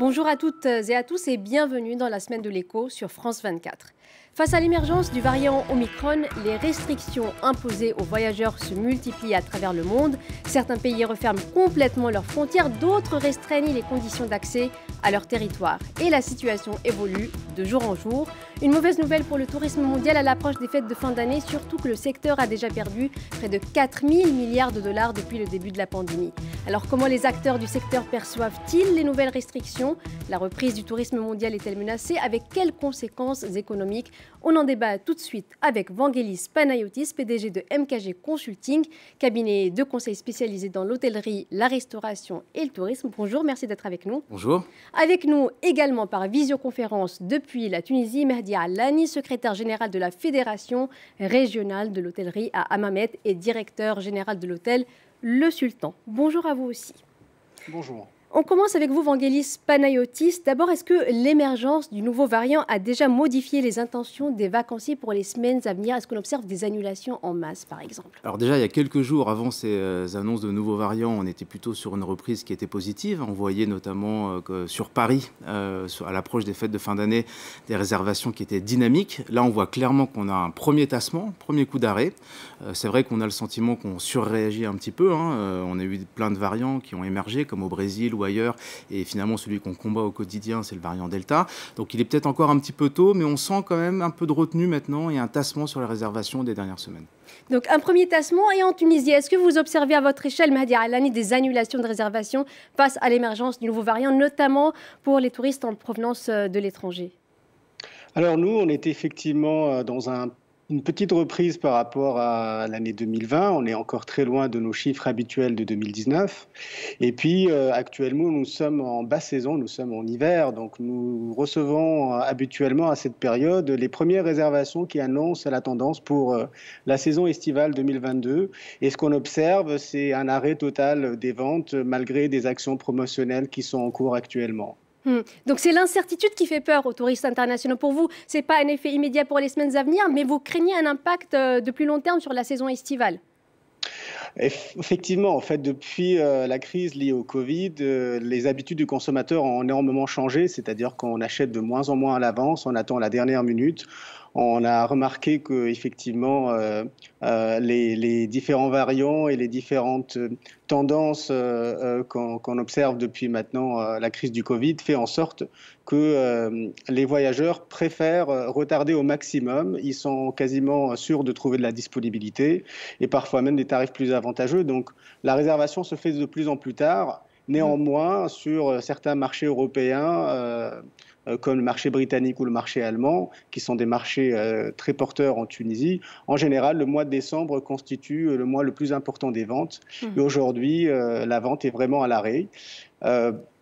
Bonjour à toutes et à tous et bienvenue dans la semaine de l'écho sur France 24. Face à l'émergence du variant Omicron, les restrictions imposées aux voyageurs se multiplient à travers le monde. Certains pays referment complètement leurs frontières, d'autres restreignent les conditions d'accès à leur territoire. Et la situation évolue de jour en jour. Une mauvaise nouvelle pour le tourisme mondial à l'approche des fêtes de fin d'année, surtout que le secteur a déjà perdu près de 4 000 milliards de dollars depuis le début de la pandémie. Alors comment les acteurs du secteur perçoivent-ils les nouvelles restrictions? La reprise du tourisme mondial est-elle menacée? Avec quelles conséquences économiques? On en débat tout de suite avec Vangelis Panayotis, PDG de MKG Consulting, cabinet de conseil spécialisé dans l'hôtellerie, la restauration et le tourisme. Bonjour, merci d'être avec nous. Bonjour. Avec nous également par visioconférence depuis la Tunisie, Mehdi Alani, secrétaire général de la Fédération régionale de l'hôtellerie à Hammamet et directeur général de l'hôtel Le Sultan. Bonjour à vous aussi. Bonjour. On commence avec vous, Vangelis Panayotis. D'abord, est-ce que l'émergence du nouveau variant a déjà modifié les intentions des vacanciers pour les semaines à venir? Est-ce qu'on observe des annulations en masse, par exemple? Alors déjà, il y a quelques jours avant ces euh, annonces de nouveaux variants, on était plutôt sur une reprise qui était positive. On voyait notamment euh, sur Paris, euh, à l'approche des fêtes de fin d'année, des réservations qui étaient dynamiques. Là, on voit clairement qu'on a un premier tassement, premier coup d'arrêt. C'est vrai qu'on a le sentiment qu'on surréagit un petit peu. Hein. On a eu plein de variants qui ont émergé, comme au Brésil ailleurs. Et finalement, celui qu'on combat au quotidien, c'est le variant Delta. Donc il est peut-être encore un petit peu tôt, mais on sent quand même un peu de retenue maintenant et un tassement sur les réservations des dernières semaines. Donc un premier tassement. Et en Tunisie, est-ce que vous observez à votre échelle, Mahdi Alani, des annulations de réservations face à l'émergence du nouveau variant, notamment pour les touristes en provenance euh, de l'étranger? Alors nous, on est effectivement euh, dans un une petite reprise par rapport à l'année 2020. On est encore très loin de nos chiffres habituels de 2019. Et puis euh, actuellement, nous sommes en basse saison, nous sommes en hiver, donc nous recevons euh, habituellement à cette période les premières réservations qui annoncent la tendance pour euh, la saison estivale 2022. Et ce qu'on observe, c'est un arrêt total des ventes malgré des actions promotionnelles qui sont en cours actuellement. Hmm. Donc c'est l'incertitude qui fait peur aux touristes internationaux. Pour vous, ce n'est pas un effet immédiat pour les semaines à venir, mais vous craignez un impact euh, de plus long terme sur la saison estivale? Effectivement, en fait, depuis euh, la crise liée au Covid, euh, les habitudes du consommateur ont énormément changé, c'est-à-dire qu'on achète de moins en moins à l'avance, on attend la dernière minute on a remarqué que effectivement euh, euh, les, différents variants et les différentes tendances euh, qu'on observe depuis maintenant la crise du Covid fait en sorte que les voyageurs préfèrent retarder au maximum. Ils sont quasiment sûrs de trouver de la disponibilité et parfois même des tarifs plus avantageux. Donc la réservation se fait de plus en plus tard. Néanmoins, sur certains marchés européens, comme le marché britannique ou le marché allemand, qui sont des marchés euh, très porteurs en Tunisie, en général, le mois de décembre constitue le mois le plus important des ventes. Mmh. Et aujourd'hui, euh, la vente est vraiment à l'arrêt.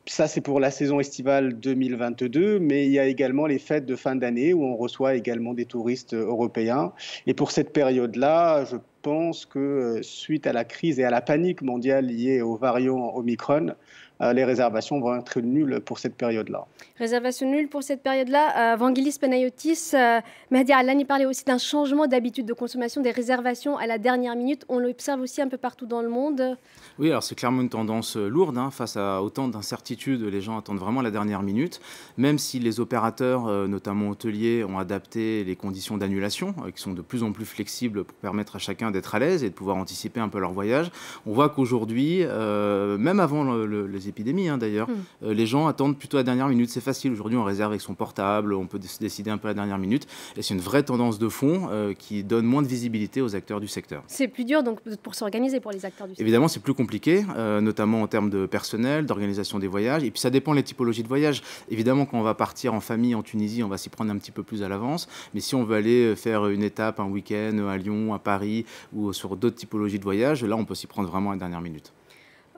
Ça, c'est pour la saison estivale 2022, mais il y a également les fêtes de fin d'année où on reçoit également des touristes européens. Et pour cette période-là, je pense que suite à la crise et à la panique mondiale liée au variant Omicron, euh, les réservations vont être nulles pour cette période-là. Réservations nulles pour cette période-là. Euh, Vangelis Panayotis, euh, Mehdi Alani parlait aussi d'un changement d'habitude de consommation des réservations à la dernière minute. On l'observe aussi un peu partout dans le monde. Oui, alors c'est clairement une tendance lourde. Hein, face à autant d'incertitudes, les gens attendent vraiment la dernière minute. Même si les opérateurs, notamment hôteliers, ont adapté les conditions d'annulation, qui sont de plus en plus flexibles pour permettre à chacun d'être à l'aise et de pouvoir anticiper un peu leur voyage, on voit qu'aujourd'hui, même avant le, les épidémies hein, d'ailleurs. Hmm. Euh, les gens attendent plutôt à la dernière minute. C'est facile. Aujourd'hui, on réserve avec son portable, on peut se décider un peu à la dernière minute. Et c'est une vraie tendance de fond euh, qui donne moins de visibilité aux acteurs du secteur. C'est plus dur donc pour s'organiser pour les acteurs du secteur. Évidemment, c'est plus compliqué, euh, notamment en termes de personnel, d'organisation des voyages. Et puis ça dépend des typologies de voyages. Évidemment, quand on va partir en famille en Tunisie, on va s'y prendre un petit peu plus à l'avance. Mais si on veut aller faire une étape, un week-end à Lyon, à Paris ou sur d'autres typologies de voyages, là, on peut s'y prendre vraiment à la dernière minute.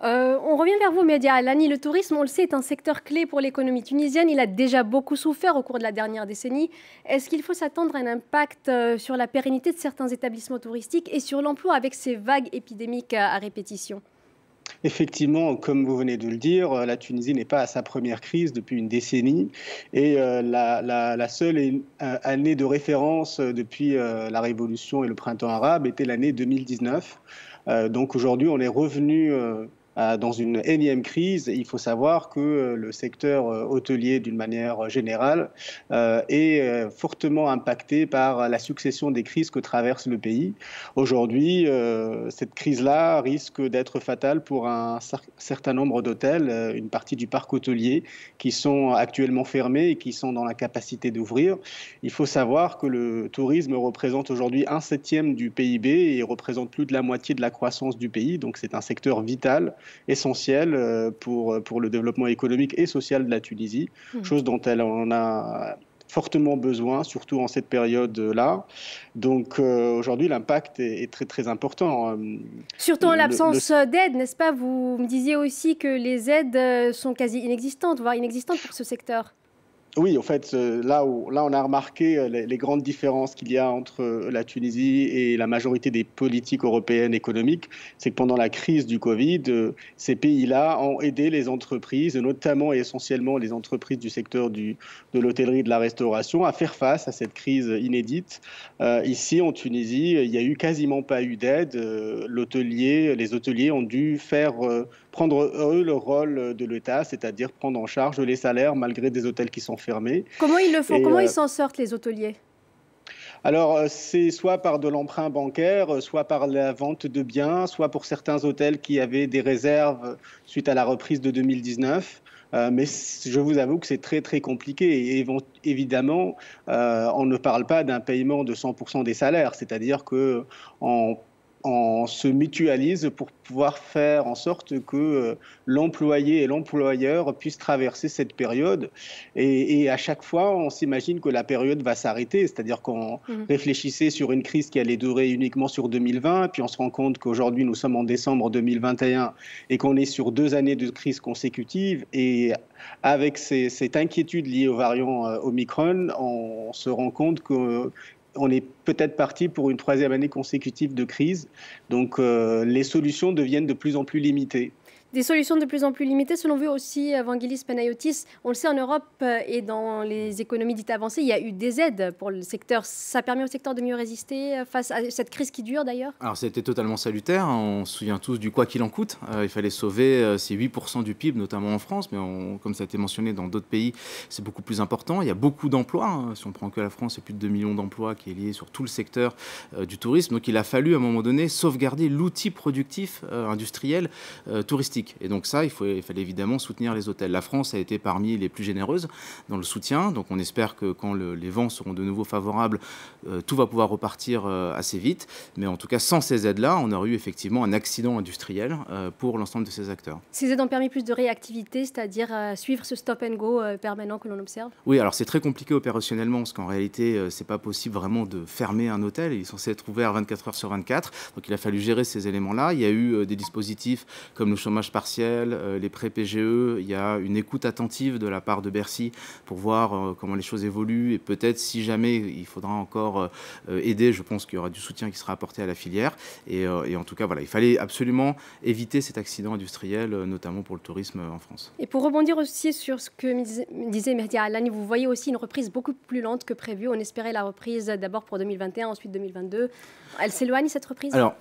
Euh, on revient vers vous, Média Alani. Le tourisme, on le sait, est un secteur clé pour l'économie tunisienne. Il a déjà beaucoup souffert au cours de la dernière décennie. Est-ce qu'il faut s'attendre à un impact euh, sur la pérennité de certains établissements touristiques et sur l'emploi avec ces vagues épidémiques à répétition? Effectivement, comme vous venez de le dire, la Tunisie n'est pas à sa première crise depuis une décennie et euh, la, seule année de référence depuis la Révolution et le printemps arabe était l'année 2019. donc aujourd'hui, on est revenu dans une énième crise. Il faut savoir que le secteur hôtelier, d'une manière générale, est fortement impacté par la succession des crises que traverse le pays. Aujourd'hui, cette crise-là risque d'être fatale pour un certain nombre d'hôtels, une partie du parc hôtelier, qui sont actuellement fermés et qui sont dans la capacité d'ouvrir. Il faut savoir que le tourisme représente aujourd'hui un septième du PIB et représente plus de la moitié de la croissance du pays. Donc c'est un secteur vital, essentiel euh, pour, pour le développement économique et social de la Tunisie, mmh. chose dont elle en a fortement besoin, surtout en cette période-là. Donc euh, aujourd'hui, l'impact est, très très important. Euh, surtout en l'absence d'aide, n'est-ce pas? Vous me disiez aussi que les aides sont quasi inexistantes, voire inexistantes pour ce secteur. Oui, en fait, euh, là, où, là, on a remarqué euh, les, grandes différences qu'il y a entre euh, la Tunisie et la majorité des politiques européennes économiques. C'est que pendant la crise du Covid, ces pays-là ont aidé les entreprises, notamment et essentiellement les entreprises du secteur du, de l'hôtellerie et de la restauration, à faire face à cette crise inédite. ici, en Tunisie, il n'y a eu quasiment pas eu d'aide. L'hôtelier, les hôteliers ont dû faire prendre eux le rôle de l'État, c'est-à-dire prendre en charge les salaires malgré des hôtels qui sont fermés. Comment ils le font? Comment ils euh, s'en sortent les hôteliers? Alors, euh, c'est soit par de l'emprunt bancaire, euh, soit par la vente de biens, soit pour certains hôtels qui avaient des réserves suite à la reprise de 2019. mais je vous avoue que c'est très très compliqué et évidemment, on ne parle pas d'un paiement de 100% des salaires, c'est-à-dire que en on se mutualise pour pouvoir faire en sorte que euh, l'employé et l'employeur puissent traverser cette période. Et, à chaque fois, on s'imagine que la période va s'arrêter, c'est-à-dire qu'on mmh. réfléchissait sur une crise qui allait durer uniquement sur 2020, puis on se rend compte qu'aujourd'hui nous sommes en décembre 2021 et qu'on est sur deux années de crise consécutive. Et avec cette inquiétude liée au variant euh, Omicron, on se rend compte que on est peut-être parti pour une troisième année consécutive de crise. Donc euh, les solutions deviennent de plus en plus limitées. Des solutions de plus en plus limitées, selon vous aussi, Evangelis Panayotis. On le sait, en Europe euh, et dans les économies dites avancées, il y a eu des aides pour le secteur. Ça permet au secteur de mieux résister euh, face à cette crise qui dure d'ailleurs? Alors c'était totalement salutaire. On se souvient tous du quoi qu'il en coûte. Euh, il fallait sauver ces 8% du PIB, notamment en France, mais comme ça a été mentionné dans d'autres pays, c'est beaucoup plus important. Il y a beaucoup d'emplois. Hein. Si on prend que la France, c'est plus de 2 millions d'emplois qui est lié sur tout le secteur du tourisme. Donc il a fallu à un moment donné sauvegarder l'outil productif industriel touristique. Et donc ça, il, faut, il fallait évidemment soutenir les hôtels. La France a été parmi les plus généreuses dans le soutien. Donc on espère que quand les vents seront de nouveau favorables, euh, tout va pouvoir repartir euh, assez vite. Mais en tout cas, sans ces aides-là, on aurait eu effectivement un accident industriel euh, pour l'ensemble de ces acteurs. Ces aides ont permis plus de réactivité, c'est-à-dire suivre ce stop and go permanent que l'on observe? Oui, alors c'est très compliqué opérationnellement parce qu'en réalité, c'est pas possible vraiment de fermer un hôtel. Il est censé être ouvert 24 heures sur 24. Donc il a fallu gérer ces éléments-là. Il y a eu des dispositifs comme le chômage partiels, euh, les prêts PGE, il y a une écoute attentive de la part de Bercy pour voir euh, comment les choses évoluent et peut-être si jamais il faudra encore euh, aider, je pense qu'il y aura du soutien qui sera apporté à la filière. Et, en tout cas, voilà, il fallait absolument éviter cet accident industriel, notamment pour le tourisme en France. Et pour rebondir aussi sur ce que disait Mehdi Alani, vous voyez aussi une reprise beaucoup plus lente que prévu. On espérait la reprise d'abord pour 2021, ensuite 2022. Elle s'éloigne cette reprise? Alors,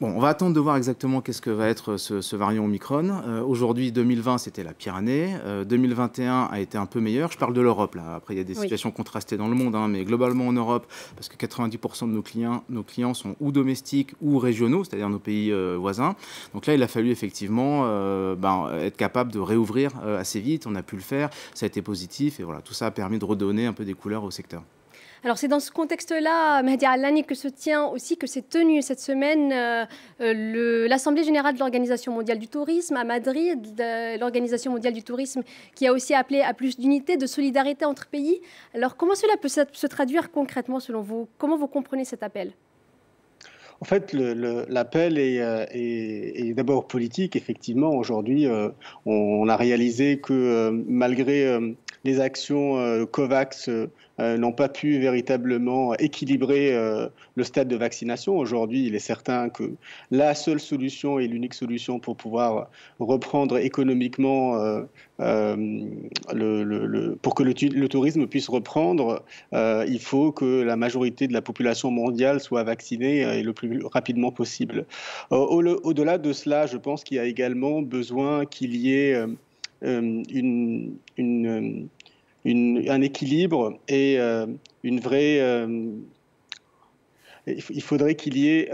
Bon, on va attendre de voir exactement qu'est-ce que va être ce, variant Omicron. Euh, aujourd'hui, 2020, c'était la pire année. 2021 euh, a été un peu meilleur. Je parle de l'Europe, là. Après, il y a des situations contrastées dans le monde, hein, mais globalement en Europe, parce que 90% de nos clients, nos clients sont ou domestiques ou régionaux, c'est-à-dire nos pays euh, voisins. Donc là, il a fallu effectivement ben, être capable de réouvrir assez vite. On a pu le faire. Ça a été positif. Et voilà, tout ça a permis de redonner un peu des couleurs au secteur. Alors c'est dans ce contexte-là, Mahdi Alani, que se tient aussi, que s'est tenue cette semaine euh, euh, l'Assemblée générale de l'Organisation mondiale du tourisme à Madrid, l'Organisation mondiale du tourisme qui a aussi appelé à plus d'unité, de solidarité entre pays. Alors comment cela peut se traduire concrètement selon vous? Comment vous comprenez cet appel? En fait, l'appel euh, est, d'abord politique. Effectivement, aujourd'hui, on, a réalisé que malgré les actions COVAX n'ont pas pu véritablement équilibrer le stade de vaccination. Aujourd'hui, il est certain que la seule solution et l'unique solution pour pouvoir reprendre économiquement, pour que le, tourisme puisse reprendre, il faut que la majorité de la population mondiale soit vaccinée le plus rapidement possible. Au-delà de cela, je pense qu'il y a également besoin qu'il y ait euh, une, un équilibre et euh, une vraie euh, il faudrait qu'il y ait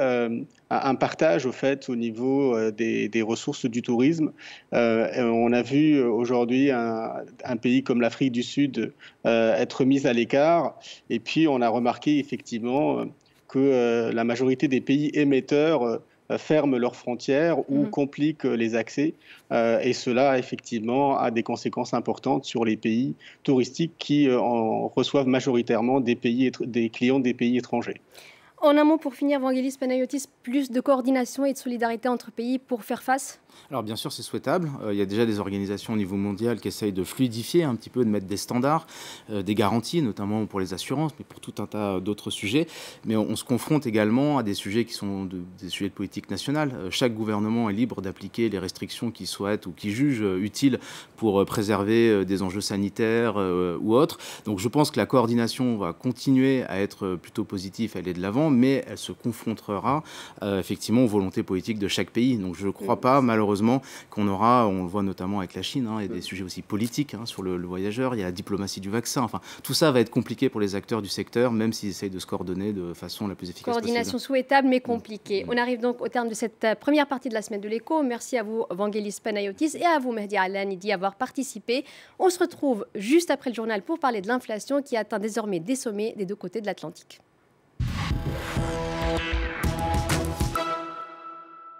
un partage au fait au niveau des, ressources du tourisme. on a vu aujourd'hui un, un, pays comme l'Afrique du Sud être mis à l'écart, et puis on a remarqué effectivement que la majorité des pays émetteurs euh, ferment leurs frontières ou mm. compliquent les accès. Euh, et cela, effectivement, a des conséquences importantes sur les pays touristiques qui euh, en reçoivent majoritairement des, pays, des clients des pays étrangers. En mot, pour finir, Vangelis Panayotis, plus de coordination et de solidarité entre pays pour faire face alors bien sûr, c'est souhaitable. Euh, il y a déjà des organisations au niveau mondial qui essayent de fluidifier un petit peu, de mettre des standards, euh, des garanties, notamment pour les assurances, mais pour tout un tas d'autres sujets. Mais on, se confronte également à des sujets qui sont des sujets de politique nationale. Euh, chaque gouvernement est libre d'appliquer les restrictions qu'il souhaite ou qu'il juge utiles pour préserver des enjeux sanitaires ou autres. Donc je pense que la coordination va continuer à être plutôt positive, elle est de l'avant, mais elle se confrontera effectivement aux volontés politiques de chaque pays. Donc je ne crois pas, malheureusement, qu'on aura, on le voit notamment avec la Chine, hein, et des sujets aussi politiques hein, sur le, voyageur, il y a la diplomatie du vaccin, enfin tout ça va être compliqué pour les acteurs du secteur, même s'ils essayent de se coordonner de façon la plus efficace Coordination souhaitable mais compliquée. On arrive donc au terme de cette euh, première partie de la semaine de l'écho. Merci à vous, Vangelis Panayotis, et à vous, Mehdi Alani, d'y avoir participé. On se retrouve juste après le journal pour parler de l'inflation qui atteint désormais des sommets des deux côtés de l'Atlantique.